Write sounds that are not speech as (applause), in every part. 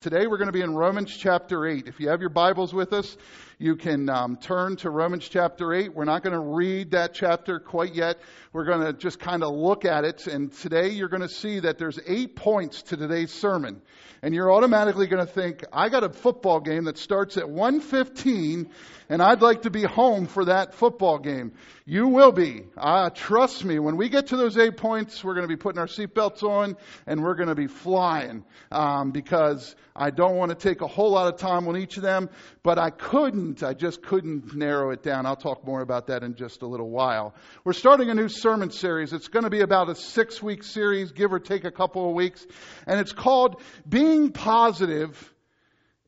Today we're going to be in Romans chapter 8. If you have your Bibles with us, you can um, turn to Romans chapter 8. We're not going to read that chapter quite yet. We're going to just kind of look at it. And today you're going to see that there's eight points to today's sermon. And you're automatically going to think, I got a football game that starts at 1.15 and I'd like to be home for that football game. You will be. Uh, trust me, when we get to those eight points, we're going to be putting our seatbelts on and we're going to be flying um, because I don't want to take a whole lot of time on each of them, but I couldn't. I just couldn't narrow it down. I'll talk more about that in just a little while. We're starting a new sermon series. It's going to be about a six week series, give or take a couple of weeks, and it's called Being Positive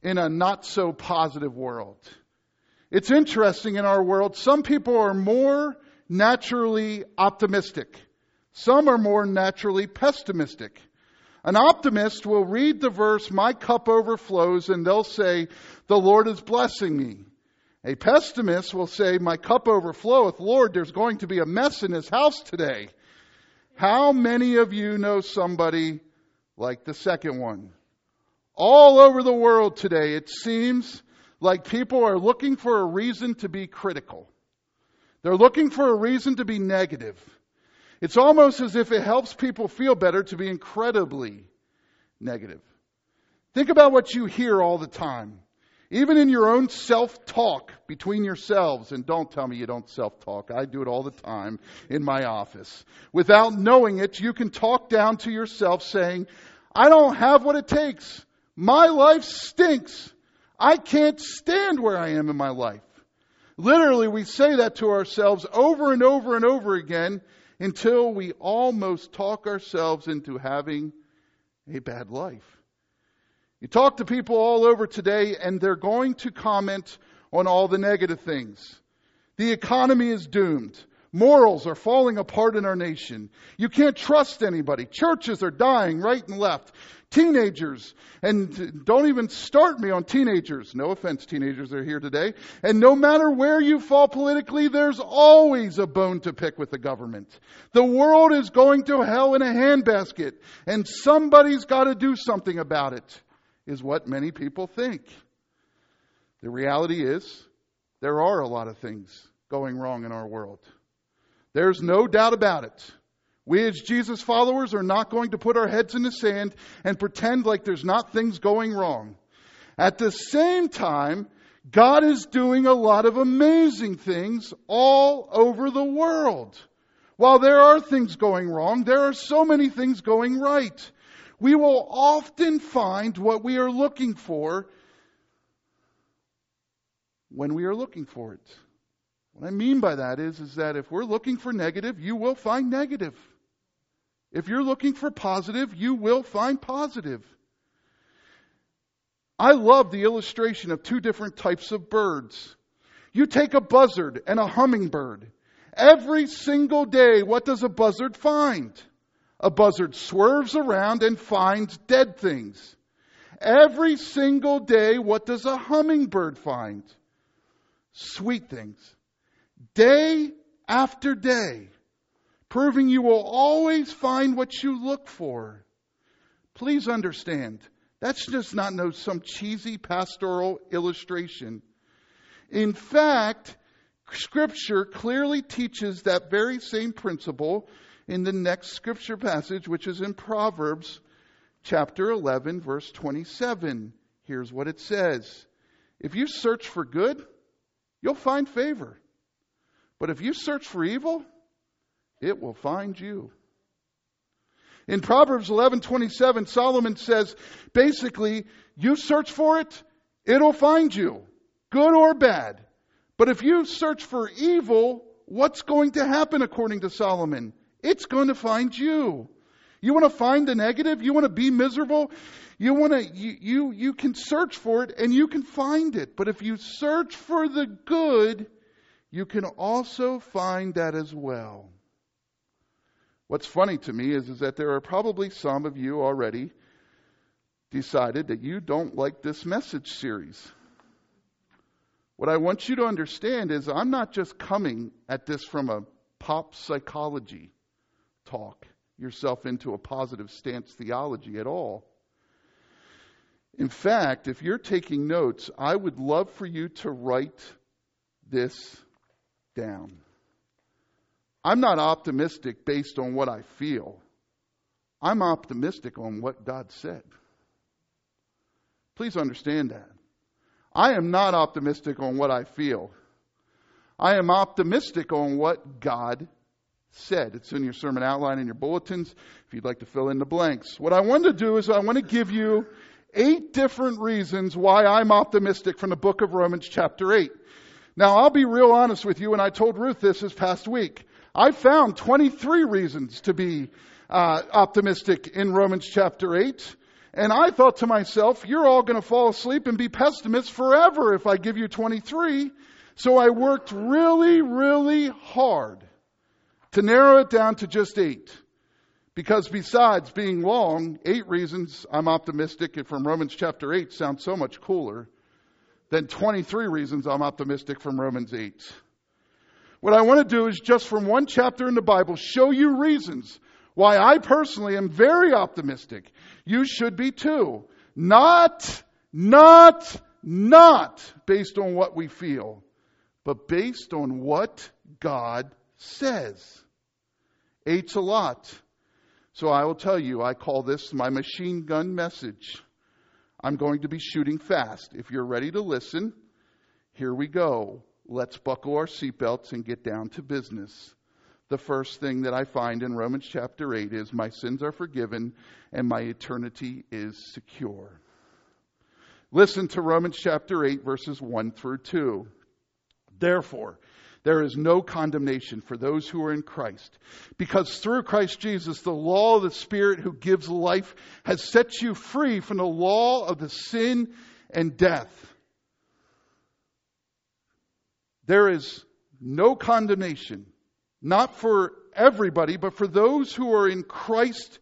in a Not So Positive World. It's interesting in our world, some people are more naturally optimistic. Some are more naturally pessimistic. An optimist will read the verse, my cup overflows, and they'll say, the Lord is blessing me. A pessimist will say, my cup overfloweth. Lord, there's going to be a mess in his house today. How many of you know somebody like the second one? All over the world today, it seems like people are looking for a reason to be critical. They're looking for a reason to be negative. It's almost as if it helps people feel better to be incredibly negative. Think about what you hear all the time. Even in your own self talk between yourselves, and don't tell me you don't self talk. I do it all the time in my office. Without knowing it, you can talk down to yourself saying, I don't have what it takes. My life stinks. I can't stand where I am in my life. Literally, we say that to ourselves over and over and over again until we almost talk ourselves into having a bad life. You talk to people all over today, and they're going to comment on all the negative things. The economy is doomed. Morals are falling apart in our nation. You can't trust anybody. Churches are dying right and left teenagers, and don't even start me on teenagers. No offense, teenagers are here today. And no matter where you fall politically, there's always a bone to pick with the government. The world is going to hell in a handbasket, and somebody's got to do something about it, is what many people think. The reality is, there are a lot of things going wrong in our world. There's no doubt about it. We as Jesus followers are not going to put our heads in the sand and pretend like there's not things going wrong. At the same time, God is doing a lot of amazing things all over the world. While there are things going wrong, there are so many things going right. We will often find what we are looking for when we are looking for it. What I mean by that is, is that if we're looking for negative, you will find negative. If you're looking for positive, you will find positive. I love the illustration of two different types of birds. You take a buzzard and a hummingbird. Every single day, what does a buzzard find? A buzzard swerves around and finds dead things. Every single day, what does a hummingbird find? Sweet things. Day after day proving you will always find what you look for. Please understand, that's just not no, some cheesy pastoral illustration. In fact, Scripture clearly teaches that very same principle in the next Scripture passage, which is in Proverbs chapter 11, verse 27. Here's what it says If you search for good, you'll find favor. But if you search for evil, it will find you. In Proverbs 11:27, Solomon says, basically, you search for it, it'll find you, good or bad. But if you search for evil, what's going to happen according to Solomon? It's going to find you. You want to find the negative? You want to be miserable? You want to you, you you can search for it and you can find it. But if you search for the good, you can also find that as well. What's funny to me is, is that there are probably some of you already decided that you don't like this message series. What I want you to understand is I'm not just coming at this from a pop psychology talk yourself into a positive stance theology at all. In fact, if you're taking notes, I would love for you to write this down. I'm not optimistic based on what I feel. I'm optimistic on what God said. Please understand that. I am not optimistic on what I feel. I am optimistic on what God said. It's in your sermon outline in your bulletins if you'd like to fill in the blanks. What I want to do is I want to give you eight different reasons why I'm optimistic from the book of Romans chapter 8. Now, I'll be real honest with you, and I told Ruth this this past week. I found 23 reasons to be uh, optimistic in Romans chapter 8. And I thought to myself, you're all going to fall asleep and be pessimists forever if I give you 23. So I worked really, really hard to narrow it down to just eight. Because besides being long, eight reasons I'm optimistic from Romans chapter 8 sounds so much cooler than 23 reasons I'm optimistic from Romans 8. What I want to do is just from one chapter in the Bible show you reasons why I personally am very optimistic. You should be too. Not, not, not based on what we feel, but based on what God says. Eight's a lot. So I will tell you, I call this my machine gun message. I'm going to be shooting fast. If you're ready to listen, here we go. Let's buckle our seatbelts and get down to business. The first thing that I find in Romans chapter 8 is my sins are forgiven and my eternity is secure. Listen to Romans chapter 8, verses 1 through 2. Therefore, there is no condemnation for those who are in Christ. Because through Christ Jesus, the law of the Spirit who gives life has set you free from the law of the sin and death. There is no condemnation, not for everybody, but for those who are in Christ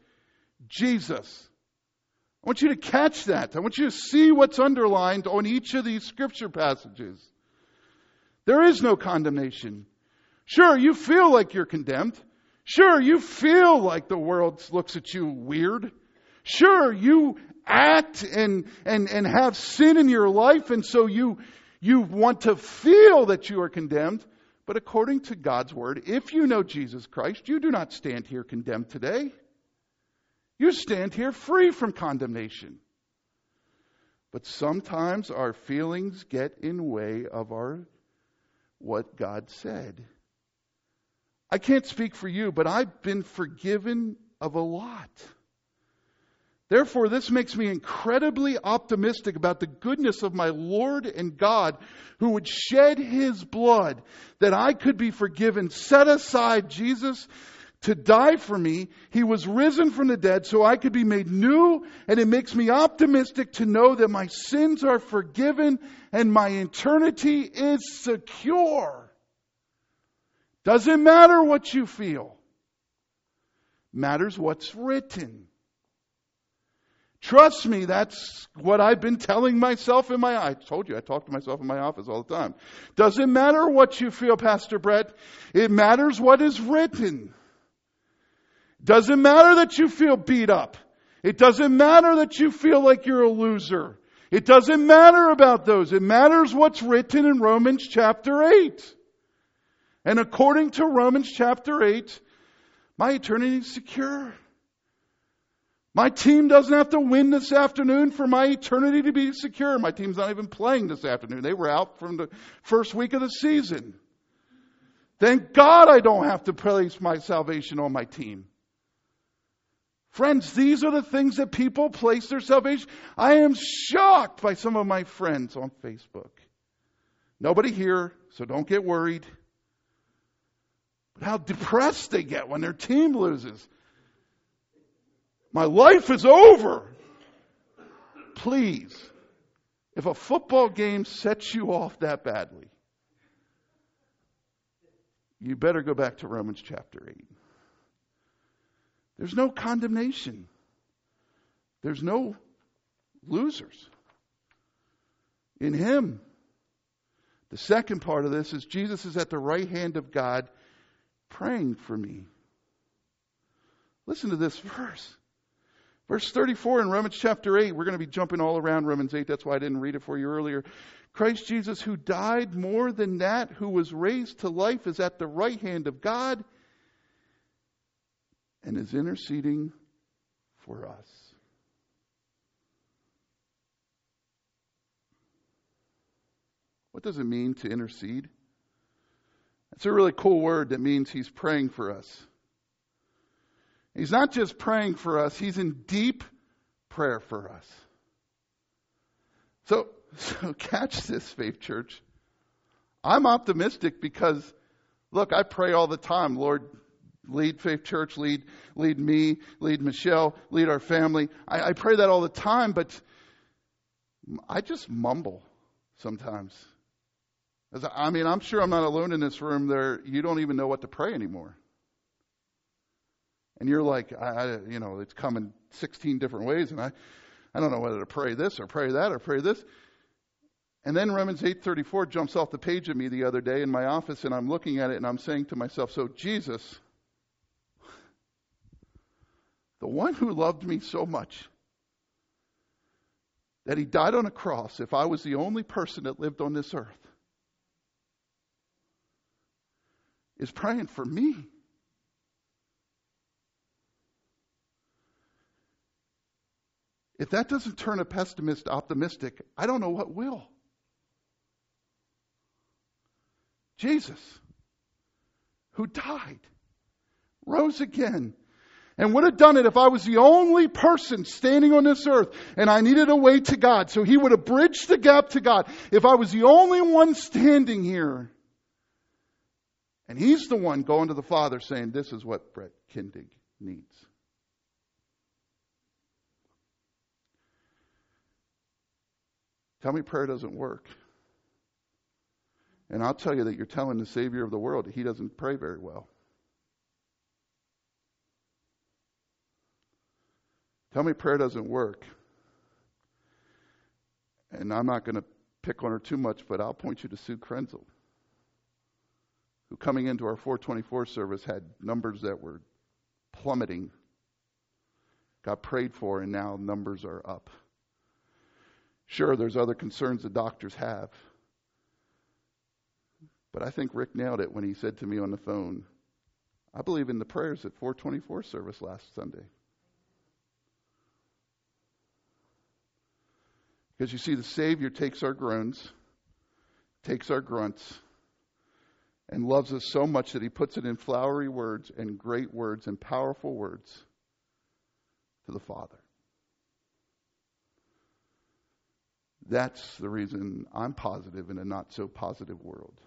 Jesus. I want you to catch that. I want you to see what's underlined on each of these scripture passages. There is no condemnation. Sure, you feel like you're condemned. Sure, you feel like the world looks at you weird. Sure, you act and, and, and have sin in your life, and so you, you want to feel that you are condemned. But according to God's word, if you know Jesus Christ, you do not stand here condemned today. You stand here free from condemnation. But sometimes our feelings get in way of our what God said. I can't speak for you, but I've been forgiven of a lot. Therefore, this makes me incredibly optimistic about the goodness of my Lord and God who would shed his blood that I could be forgiven, set aside Jesus to die for me. He was risen from the dead so I could be made new, and it makes me optimistic to know that my sins are forgiven and my eternity is secure. Doesn't matter what you feel. Matters what's written. Trust me, that's what I've been telling myself in my I told you I talk to myself in my office all the time. Doesn't matter what you feel, Pastor Brett. It matters what is written. Doesn't matter that you feel beat up. It doesn't matter that you feel like you're a loser. It doesn't matter about those. It matters what's written in Romans chapter 8. And according to Romans chapter 8, my eternity is secure. My team doesn't have to win this afternoon for my eternity to be secure. My team's not even playing this afternoon. They were out from the first week of the season. Thank God I don't have to place my salvation on my team. Friends, these are the things that people place their salvation. I am shocked by some of my friends on Facebook. Nobody here, so don't get worried. But how depressed they get when their team loses. My life is over. Please, if a football game sets you off that badly, you better go back to Romans chapter 8. There's no condemnation. There's no losers in Him. The second part of this is Jesus is at the right hand of God praying for me. Listen to this verse. Verse 34 in Romans chapter 8, we're going to be jumping all around Romans 8. That's why I didn't read it for you earlier. Christ Jesus, who died more than that, who was raised to life, is at the right hand of God and is interceding for us. What does it mean to intercede? It's a really cool word that means he's praying for us. He's not just praying for us, he's in deep prayer for us. So, (laughs) so catch this, Faith Church. I'm optimistic because, look, I pray all the time, Lord, lead Faith Church, lead, lead me, lead Michelle, lead our family. I, I pray that all the time, but I just mumble sometimes. I mean, I'm sure I'm not alone in this room. There, you don't even know what to pray anymore. And you're like, I, you know, it's coming 16 different ways, and I, I don't know whether to pray this or pray that or pray this. And then Romans 8:34 jumps off the page at me the other day in my office, and I'm looking at it and I'm saying to myself, so Jesus, the one who loved me so much that he died on a cross if I was the only person that lived on this earth, is praying for me. If that doesn't turn a pessimist optimistic, I don't know what will. Jesus, who died, rose again, and would have done it if I was the only person standing on this earth and I needed a way to God. So he would have bridged the gap to God if I was the only one standing here. And he's the one going to the Father saying, This is what Brett Kindig needs. Tell me prayer doesn't work. And I'll tell you that you're telling the Savior of the world that he doesn't pray very well. Tell me prayer doesn't work. And I'm not going to pick on her too much, but I'll point you to Sue Krenzel, who coming into our 424 service had numbers that were plummeting, got prayed for, and now numbers are up. Sure, there's other concerns the doctors have. But I think Rick nailed it when he said to me on the phone, I believe in the prayers at 424 service last Sunday. Because you see, the Savior takes our groans, takes our grunts, and loves us so much that he puts it in flowery words and great words and powerful words to the Father. That's the reason I'm positive in a not so positive world.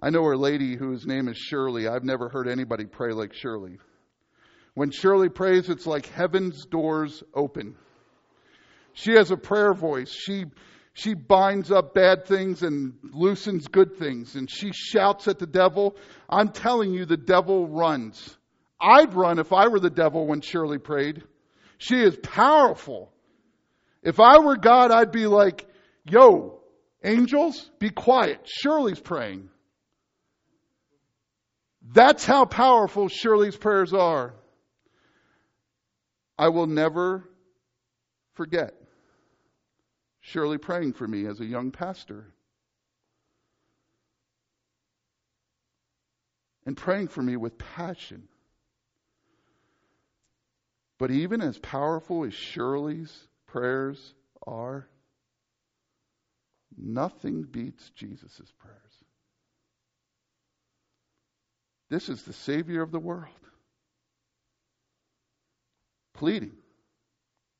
I know a lady whose name is Shirley. I've never heard anybody pray like Shirley. When Shirley prays, it's like heaven's doors open. She has a prayer voice. She, she binds up bad things and loosens good things. And she shouts at the devil. I'm telling you, the devil runs. I'd run if I were the devil when Shirley prayed. She is powerful. If I were God, I'd be like, yo, angels, be quiet. Shirley's praying. That's how powerful Shirley's prayers are. I will never forget Shirley praying for me as a young pastor. And praying for me with passion. But even as powerful as Shirley's prayers are, nothing beats Jesus' prayers. This is the Savior of the world pleading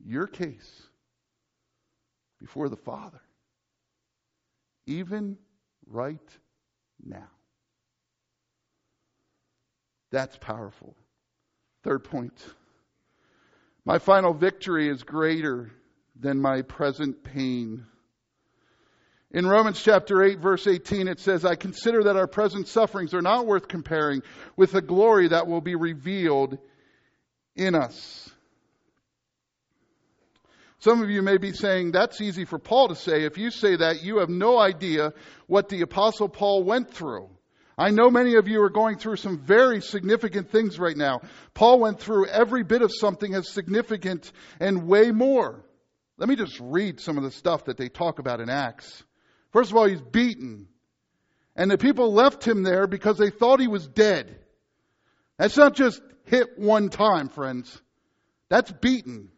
your case before the Father, even right now. That's powerful. Third point. My final victory is greater than my present pain. In Romans chapter 8 verse 18 it says, I consider that our present sufferings are not worth comparing with the glory that will be revealed in us. Some of you may be saying, that's easy for Paul to say. If you say that, you have no idea what the apostle Paul went through. I know many of you are going through some very significant things right now. Paul went through every bit of something as significant and way more. Let me just read some of the stuff that they talk about in Acts. First of all, he's beaten. And the people left him there because they thought he was dead. That's not just hit one time, friends. That's beaten.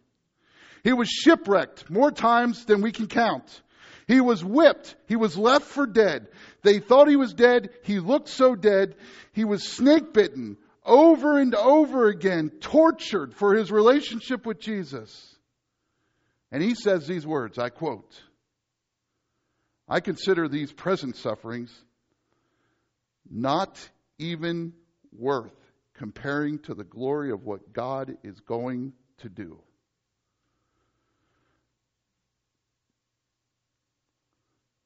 He was shipwrecked more times than we can count. He was whipped. He was left for dead. They thought he was dead. He looked so dead. He was snake bitten over and over again, tortured for his relationship with Jesus. And he says these words I quote, I consider these present sufferings not even worth comparing to the glory of what God is going to do.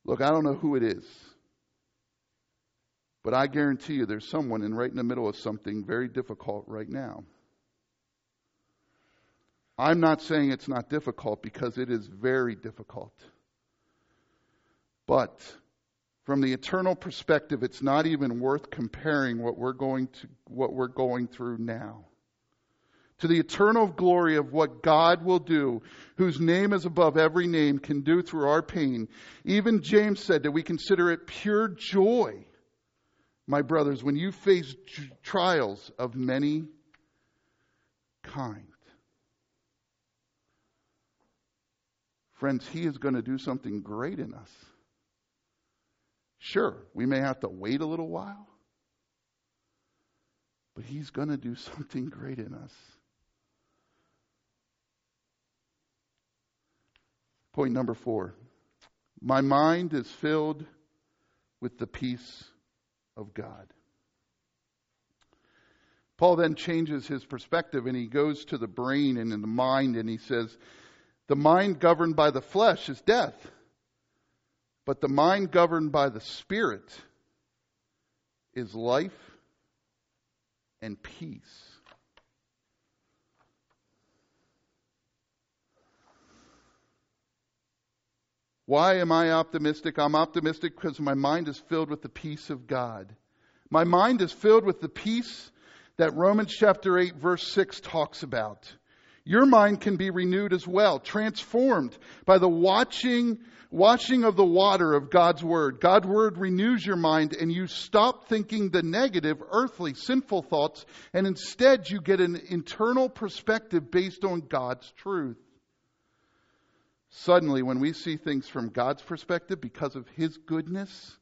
Look, I don't know who it is, but I guarantee you there's someone in right in the middle of something very difficult right now. I'm not saying it's not difficult because it is very difficult. But from the eternal perspective, it's not even worth comparing what we're going to what we're going through now. To the eternal glory of what God will do, whose name is above every name, can do through our pain. Even James said that we consider it pure joy, my brothers, when you face trials of many kind. Friends, He is going to do something great in us. Sure, we may have to wait a little while, but He's going to do something great in us. Point number four my mind is filled with the peace of God. Paul then changes his perspective and he goes to the brain and in the mind and he says, The mind governed by the flesh is death but the mind governed by the Spirit is life and peace. Why am I optimistic? I'm optimistic because my mind is filled with the peace of God. My mind is filled with the peace that Romans chapter 8, verse 6 talks about. Your mind can be renewed as well, transformed by the watching washing of the water of God's Word. God's Word renews your mind and you stop thinking the negative, earthly, sinful thoughts, and instead you get an internal perspective based on God's truth. Suddenly, when we see things from God's perspective, because of His goodness,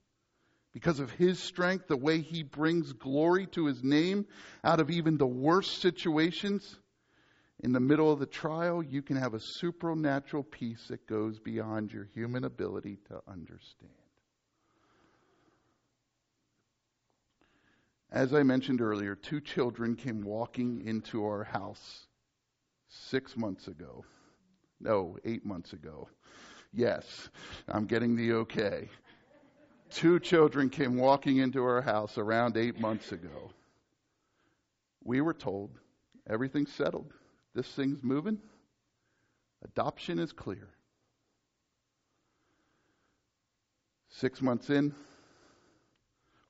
because of His strength, the way He brings glory to His name out of even the worst situations, in the middle of the trial, you can have a supernatural peace that goes beyond your human ability to understand. As I mentioned earlier, two children came walking into our house six months ago. No, eight months ago. Yes, I'm getting the okay. Two children came walking into our house around eight months ago. We were told everything's settled. This thing's moving. Adoption is clear. Six months in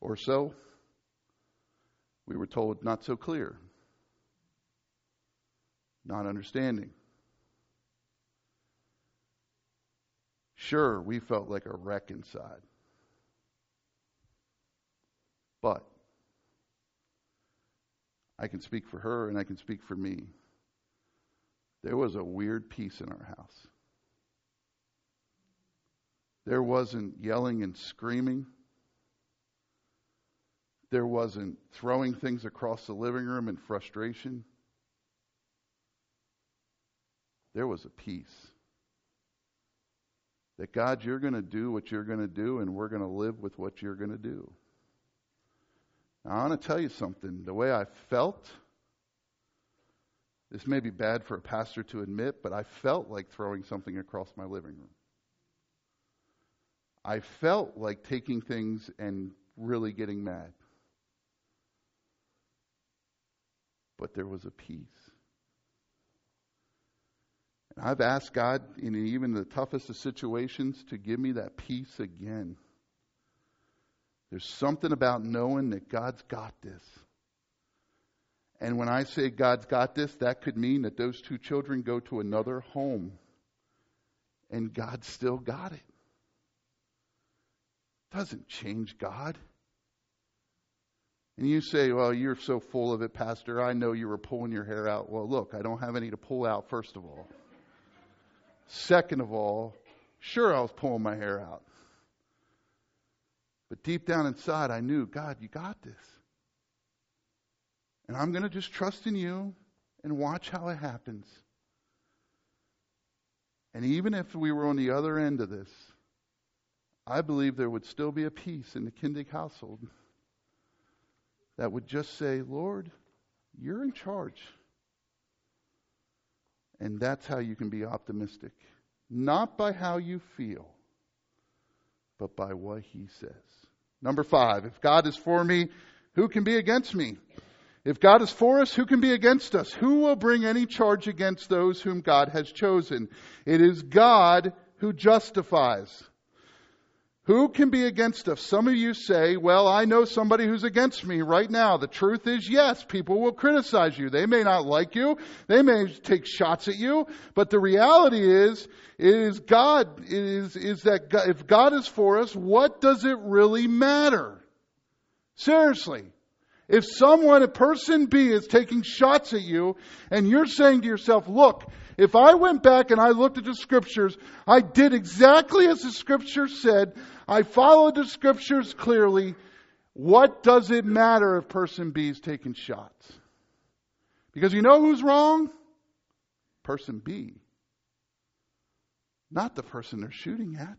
or so, we were told not so clear, not understanding. Sure, we felt like a wreck inside. But I can speak for her and I can speak for me. There was a weird peace in our house. There wasn't yelling and screaming. There wasn't throwing things across the living room in frustration. There was a peace. That God, you're going to do what you're going to do, and we're going to live with what you're going to do. Now, I want to tell you something. The way I felt, this may be bad for a pastor to admit, but I felt like throwing something across my living room. I felt like taking things and really getting mad. But there was a peace. I've asked God in even the toughest of situations to give me that peace again. There's something about knowing that God's got this. And when I say God's got this, that could mean that those two children go to another home and God still got it. Doesn't change God. And you say, Well, you're so full of it, Pastor. I know you were pulling your hair out. Well, look, I don't have any to pull out, first of all. Second of all, sure, I was pulling my hair out. But deep down inside, I knew, God, you got this. And I'm going to just trust in you and watch how it happens. And even if we were on the other end of this, I believe there would still be a peace in the Kindig household that would just say, Lord, you're in charge. And that's how you can be optimistic. Not by how you feel, but by what he says. Number five, if God is for me, who can be against me? If God is for us, who can be against us? Who will bring any charge against those whom God has chosen? It is God who justifies. Who can be against us? Some of you say, well, I know somebody who's against me right now. The truth is, yes, people will criticize you. They may not like you. They may take shots at you. But the reality is, is God, is, is that God, if God is for us, what does it really matter? Seriously. If someone, a person B is taking shots at you and you're saying to yourself, look, if I went back and I looked at the scriptures, I did exactly as the scripture said. I followed the scriptures clearly. What does it matter if person B is taking shots? Because you know who's wrong? Person B. Not the person they're shooting at.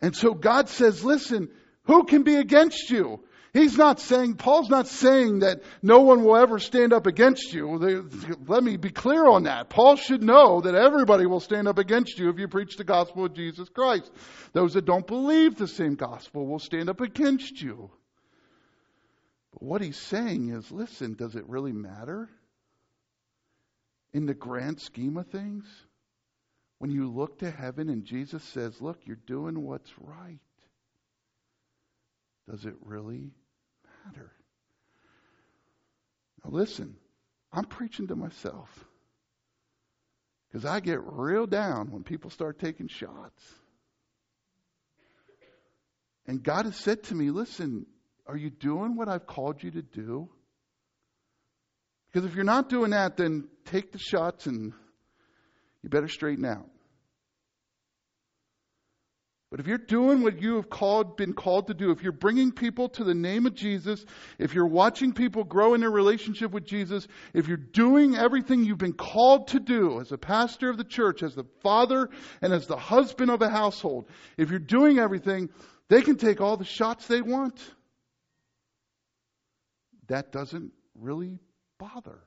And so God says, listen, who can be against you? He's not saying, Paul's not saying that no one will ever stand up against you. Let me be clear on that. Paul should know that everybody will stand up against you if you preach the gospel of Jesus Christ. Those that don't believe the same gospel will stand up against you. But what he's saying is listen, does it really matter? In the grand scheme of things? When you look to heaven and Jesus says, look, you're doing what's right. Does it really matter? Now, listen, I'm preaching to myself because I get real down when people start taking shots. And God has said to me, listen, are you doing what I've called you to do? Because if you're not doing that, then take the shots and you better straighten out. But if you're doing what you have called, been called to do, if you're bringing people to the name of Jesus, if you're watching people grow in their relationship with Jesus, if you're doing everything you've been called to do as a pastor of the church, as the father and as the husband of a household, if you're doing everything, they can take all the shots they want. That doesn't really bother,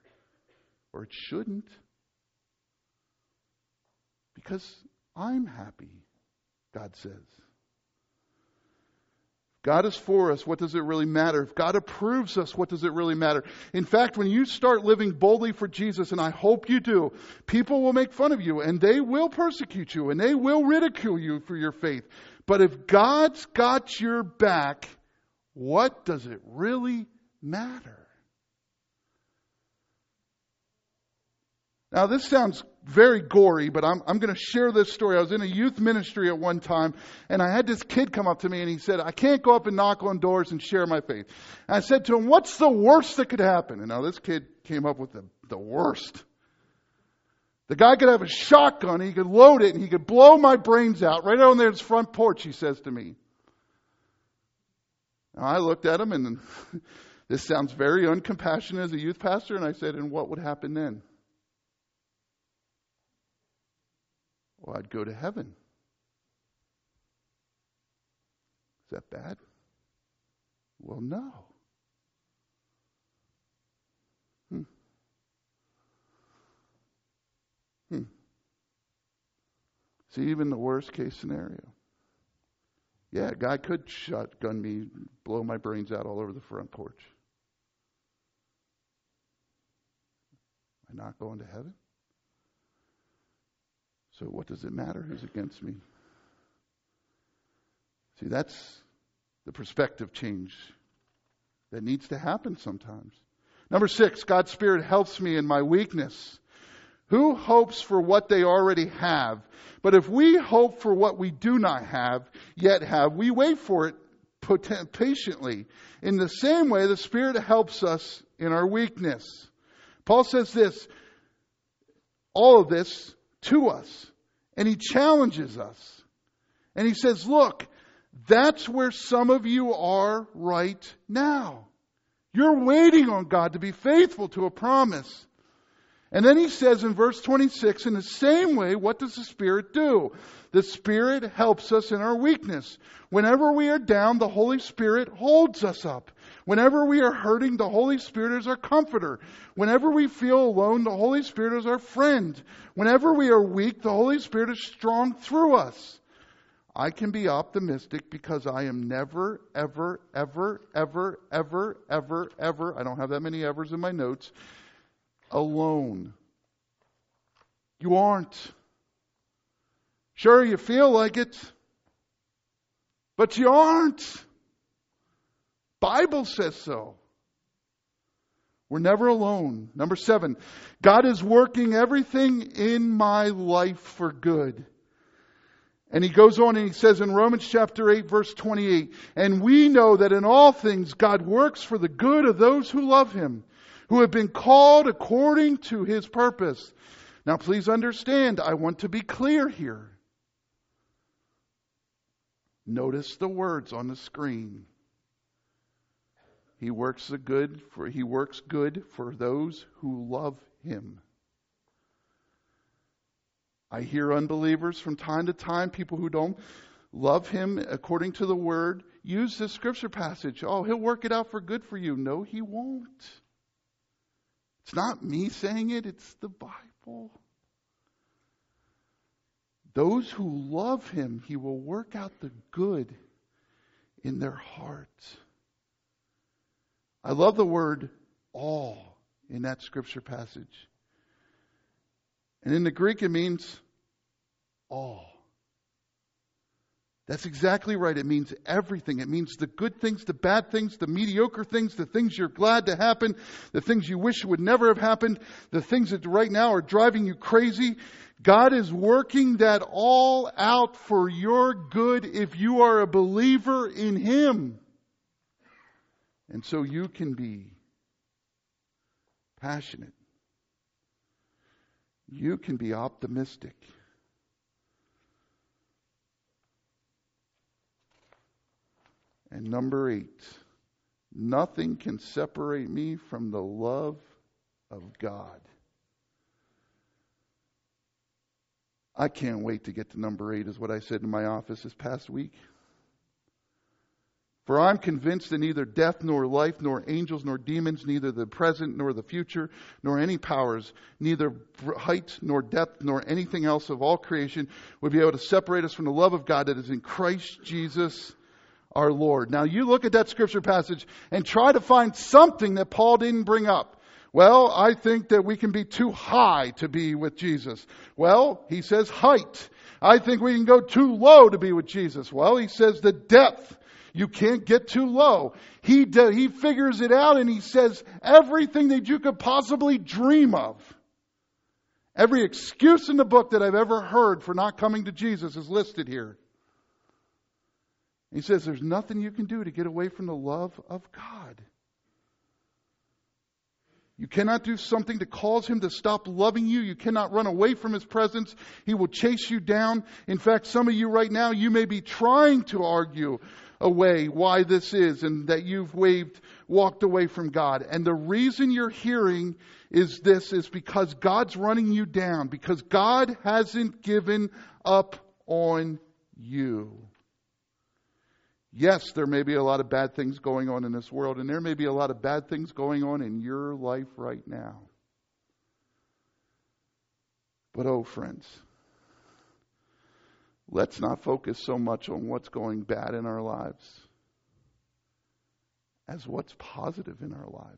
or it shouldn't, because I'm happy God says. God is for us, what does it really matter? If God approves us, what does it really matter? In fact, when you start living boldly for Jesus, and I hope you do, people will make fun of you, and they will persecute you, and they will ridicule you for your faith. But if God's got your back, what does it really matter? Now, this sounds very gory, but I'm, I'm going to share this story. I was in a youth ministry at one time, and I had this kid come up to me and he said, I can't go up and knock on doors and share my faith. And I said to him, What's the worst that could happen? And now this kid came up with the, the worst. The guy could have a shotgun, he could load it, and he could blow my brains out right on his front porch, he says to me. Now, I looked at him, and (laughs) this sounds very uncompassionate as a youth pastor, and I said, And what would happen then? Well, I'd go to heaven. Is that bad? Well, no. Hmm. Hmm. See, even the worst case scenario. Yeah, God could shotgun me, blow my brains out all over the front porch. Am I not going to heaven? So, what does it matter who's against me? See, that's the perspective change that needs to happen sometimes. Number six, God's Spirit helps me in my weakness. Who hopes for what they already have? But if we hope for what we do not have, yet have, we wait for it patiently. In the same way, the Spirit helps us in our weakness. Paul says this, all of this to us, and he challenges us. And he says, look, that's where some of you are right now. You're waiting on God to be faithful to a promise. And then he says in verse 26, in the same way, what does the Spirit do? The Spirit helps us in our weakness. Whenever we are down, the Holy Spirit holds us up. Whenever we are hurting, the Holy Spirit is our comforter. Whenever we feel alone, the Holy Spirit is our friend. Whenever we are weak, the Holy Spirit is strong through us. I can be optimistic because I am never, ever, ever, ever, ever, ever, ever, I don't have that many evers in my notes, alone. You aren't. Sure, you feel like it, but you aren't. Bible says so. We're never alone. Number seven, God is working everything in my life for good. And he goes on and he says in Romans chapter 8 verse 28, and we know that in all things God works for the good of those who love him, who have been called according to his purpose. Now please understand, I want to be clear here. Notice the words on the screen. He works the good for he works good for those who love him. I hear unbelievers from time to time, people who don't love him according to the word, use this scripture passage. Oh, he'll work it out for good for you. No, he won't. It's not me saying it, it's the Bible. Those who love him, he will work out the good in their hearts. I love the word all in that scripture passage. And in the Greek, it means all. That's exactly right. It means everything. It means the good things, the bad things, the mediocre things, the things you're glad to happen, the things you wish would never have happened, the things that right now are driving you crazy. God is working that all out for your good if you are a believer in Him. And so you can be passionate you can be optimistic. And number eight, nothing can separate me from the love of God. I can't wait to get to number eight, is what I said in my office this past week. For I'm convinced that neither death nor life, nor angels nor demons, neither the present nor the future, nor any powers, neither height nor depth, nor anything else of all creation would be able to separate us from the love of God that is in Christ Jesus our Lord. Now you look at that scripture passage and try to find something that Paul didn't bring up. Well, I think that we can be too high to be with Jesus. Well, he says height. I think we can go too low to be with Jesus. Well, he says the depth. You can't get too low. He, de- he figures it out and he says everything that you could possibly dream of. Every excuse in the book that I've ever heard for not coming to Jesus is listed here. He says there's nothing you can do to get away from the love of God. You cannot do something to cause him to stop loving you. You cannot run away from his presence. He will chase you down. In fact, some of you right now, you may be trying to argue away why this is and that you've waved, walked away from God. And the reason you're hearing is this is because God's running you down, because God hasn't given up on you. Yes, there may be a lot of bad things going on in this world, and there may be a lot of bad things going on in your life right now. But oh, friends, let's not focus so much on what's going bad in our lives as what's positive in our lives.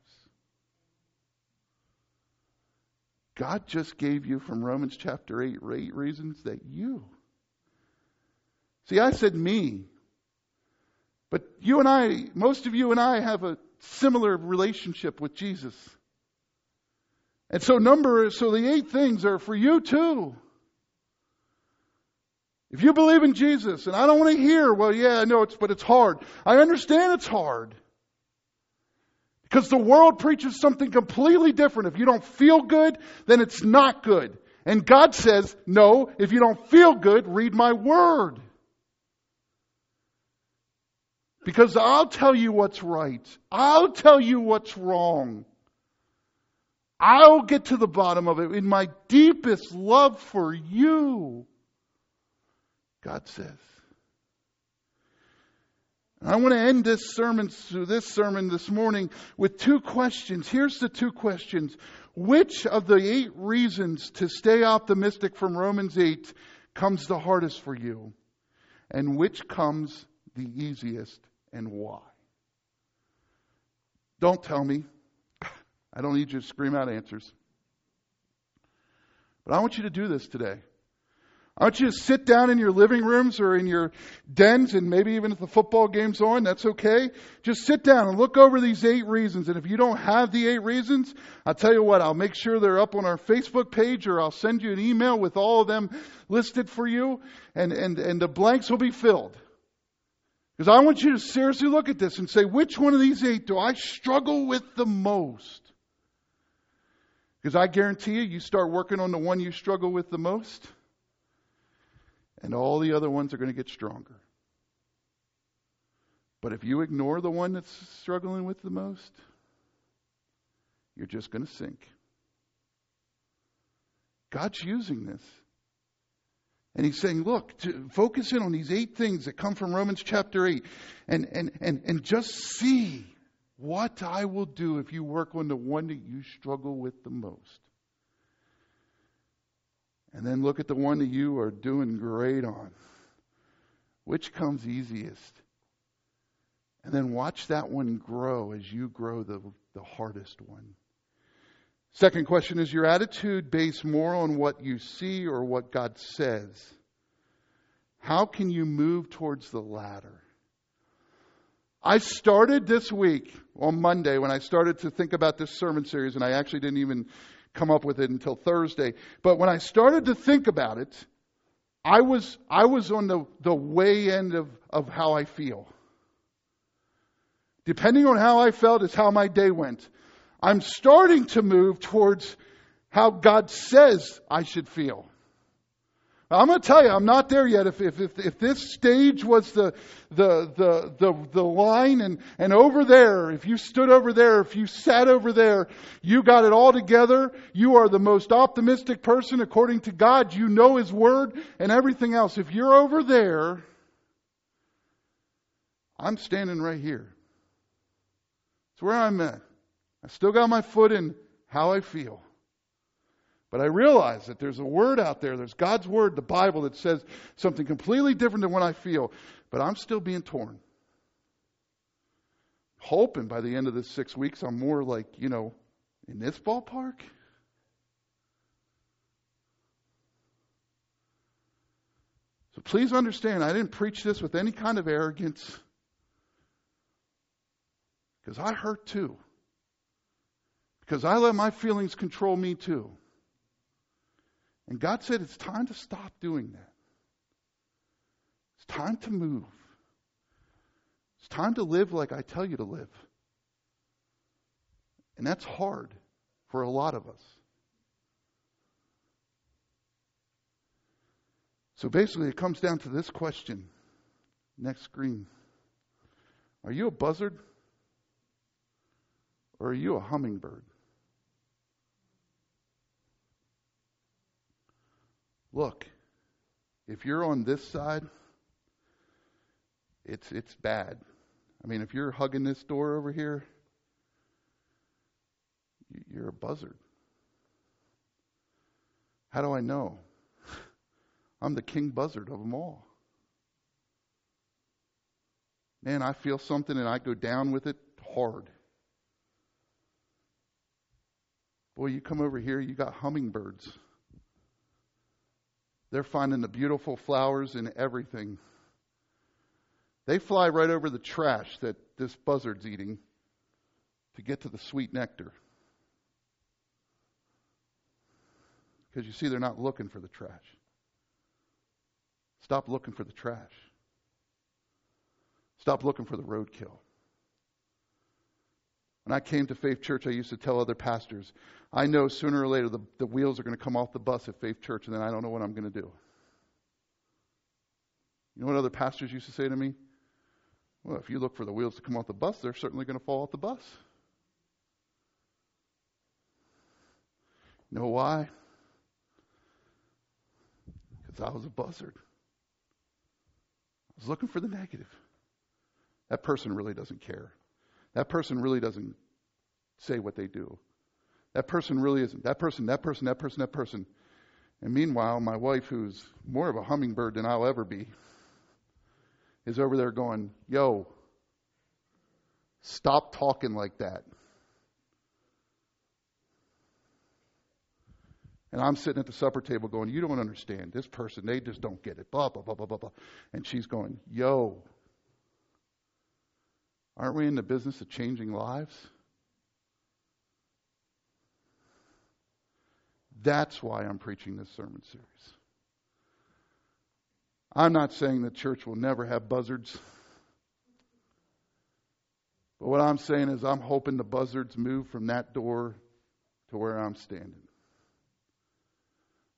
God just gave you from Romans chapter 8 eight reasons that you. See, I said me. But you and I, most of you and I have a similar relationship with Jesus. And so number, so the eight things are for you too. If you believe in Jesus, and I don't want to hear, well, yeah, I know it's, but it's hard. I understand it's hard. Because the world preaches something completely different. If you don't feel good, then it's not good. And God says, no, if you don't feel good, read my word. Because I'll tell you what's right. I'll tell you what's wrong. I'll get to the bottom of it in my deepest love for you. God says. I want to end this sermon, this sermon this morning with two questions. Here's the two questions. Which of the eight reasons to stay optimistic from Romans 8 comes the hardest for you? And which comes the easiest and why? Don't tell me. I don't need you to scream out answers. But I want you to do this today. I want you to sit down in your living rooms or in your dens and maybe even if the football game's on, that's okay. Just sit down and look over these eight reasons. And if you don't have the eight reasons, I'll tell you what, I'll make sure they're up on our Facebook page or I'll send you an email with all of them listed for you and, and, and the blanks will be filled. Because I want you to seriously look at this and say, which one of these eight do I struggle with the most? Because I guarantee you, you start working on the one you struggle with the most and all the other ones are going to get stronger. But if you ignore the one that's struggling with the most, you're just going to sink. God's using this. And he's saying, look, to focus in on these eight things that come from Romans chapter 8 and, and, and, and just see what I will do if you work on the one that you struggle with the most. And then look at the one that you are doing great on. Which comes easiest? And then watch that one grow as you grow the, the hardest one. Second question is your attitude based more on what you see or what God says? How can you move towards the latter? I started this week on Monday when I started to think about this sermon series, and I actually didn't even come up with it until Thursday. But when I started to think about it, I was, I was on the, the way end of, of how I feel. Depending on how I felt is how my day went. I'm starting to move towards how God says I should feel. I'm going to tell you, I'm not there yet. If, if, if, if, this stage was the, the, the, the, the line and, and over there, if you stood over there, if you sat over there, you got it all together. You are the most optimistic person according to God. You know His Word and everything else. If you're over there, I'm standing right here. It's where I'm at. I still got my foot in how I feel. But I realize that there's a word out there, there's God's word, the Bible, that says something completely different than what I feel. But I'm still being torn. Hoping by the end of this six weeks, I'm more like, you know, in this ballpark. So please understand, I didn't preach this with any kind of arrogance. Because I hurt too. Because I let my feelings control me too. And God said, it's time to stop doing that. It's time to move. It's time to live like I tell you to live. And that's hard for a lot of us. So basically, it comes down to this question. Next screen. Are you a buzzard? Or are you a hummingbird? Look, if you're on this side, it's it's bad. I mean, if you're hugging this door over here, you're a buzzard. How do I know? (laughs) I'm the king buzzard of them all. Man, I feel something and I go down with it hard. Boy, you come over here, you got hummingbirds. They're finding the beautiful flowers in everything. They fly right over the trash that this buzzard's eating to get to the sweet nectar. Because you see, they're not looking for the trash. Stop looking for the trash. Stop looking for the roadkill. When I came to Faith Church, I used to tell other pastors, I know sooner or later the, the wheels are going to come off the bus at Faith Church, and then I don't know what I'm going to do. You know what other pastors used to say to me? Well, if you look for the wheels to come off the bus, they're certainly going to fall off the bus. Know why? Because I was a buzzard. I was looking for the negative. That person really doesn't care. That person really doesn't say what they do. That person really isn't. That person, that person, that person, that person. And meanwhile, my wife, who's more of a hummingbird than I'll ever be, is over there going, Yo, stop talking like that. And I'm sitting at the supper table going, You don't understand. This person, they just don't get it. Blah, blah, blah, blah, blah, blah. And she's going, Yo, aren't we in the business of changing lives? That's why I'm preaching this sermon series. I'm not saying the church will never have buzzards. But what I'm saying is, I'm hoping the buzzards move from that door to where I'm standing.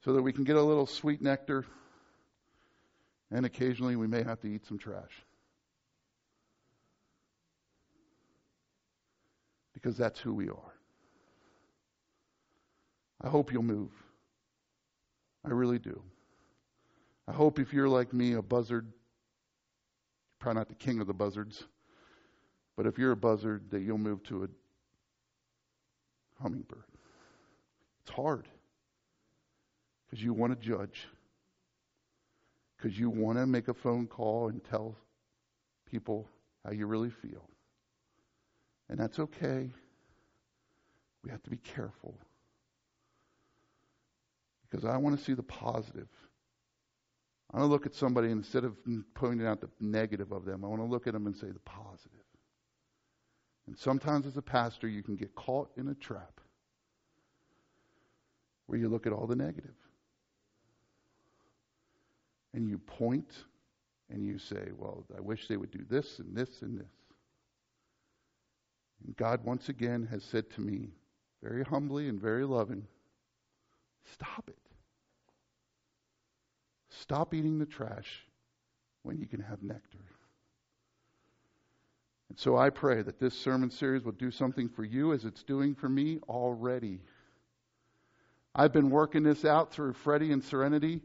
So that we can get a little sweet nectar, and occasionally we may have to eat some trash. Because that's who we are. I hope you'll move. I really do. I hope if you're like me, a buzzard, probably not the king of the buzzards, but if you're a buzzard, that you'll move to a hummingbird. It's hard because you want to judge, because you want to make a phone call and tell people how you really feel. And that's okay. We have to be careful. Because I want to see the positive. I want to look at somebody instead of pointing out the negative of them, I want to look at them and say the positive. And sometimes as a pastor, you can get caught in a trap where you look at all the negative. And you point and you say, Well, I wish they would do this and this and this. And God once again has said to me, very humbly and very loving, stop it. Stop eating the trash when you can have nectar. And so I pray that this sermon series will do something for you as it's doing for me already. I've been working this out through Freddie and Serenity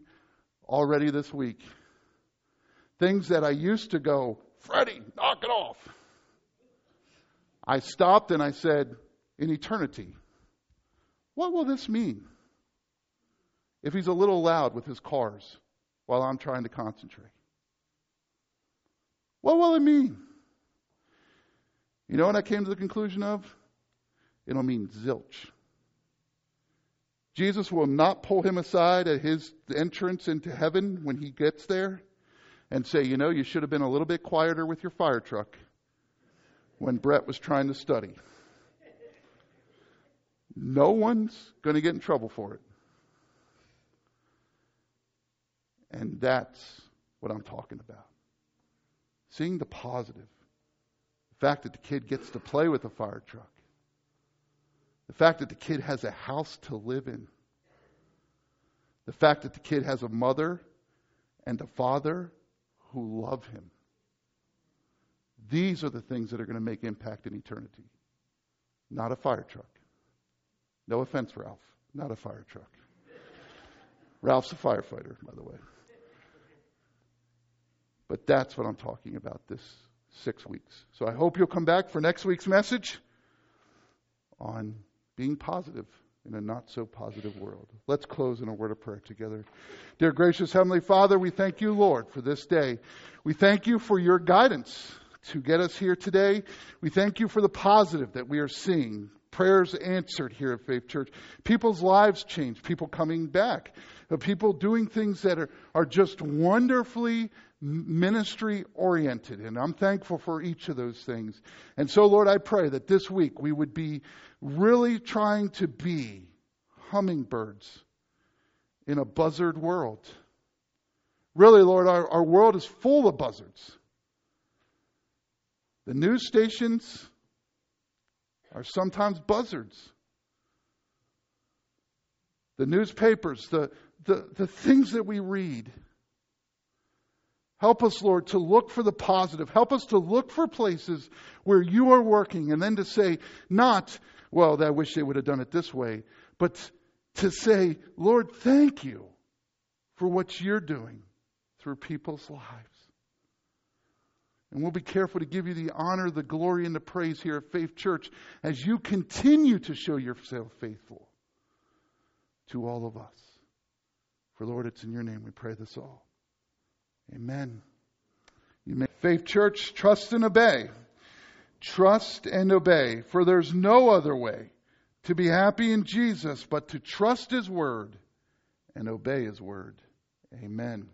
already this week. Things that I used to go, Freddie, knock it off. I stopped and I said, in eternity, what will this mean? If he's a little loud with his cars while I'm trying to concentrate. What will it mean? You know what I came to the conclusion of? It'll mean zilch. Jesus will not pull him aside at his entrance into heaven when he gets there and say, you know, you should have been a little bit quieter with your fire truck when Brett was trying to study. No one's going to get in trouble for it. And that's what I'm talking about. Seeing the positive. The fact that the kid gets to play with a fire truck. The fact that the kid has a house to live in. The fact that the kid has a mother and a father who love him. These are the things that are going to make impact in eternity. Not a fire truck. No offense, Ralph. Not a fire truck. Ralph's a firefighter, by the way. But that's what I'm talking about this six weeks. So I hope you'll come back for next week's message on being positive in a not so positive world. Let's close in a word of prayer together. Dear gracious Heavenly Father, we thank you, Lord, for this day. We thank you for your guidance to get us here today. We thank you for the positive that we are seeing prayers answered here at Faith Church, people's lives changed, people coming back, uh, people doing things that are, are just wonderfully ministry oriented. And I'm thankful for each of those things. And so, Lord, I pray that this week we would be really trying to be hummingbirds in a buzzard world. Really, Lord, our, our world is full of buzzards. The news stations are sometimes buzzards. The newspapers, the, the, the things that we read. Help us, Lord, to look for the positive. Help us to look for places where you are working and then to say, not, well, I wish they would have done it this way, but to say, Lord, thank you for what you're doing through people's lives. And we'll be careful to give you the honor, the glory, and the praise here at Faith Church as you continue to show yourself faithful to all of us. For Lord, it's in your name we pray this all. Amen. You may Faith Church, trust and obey. Trust and obey, for there's no other way to be happy in Jesus but to trust His word and obey His word. Amen.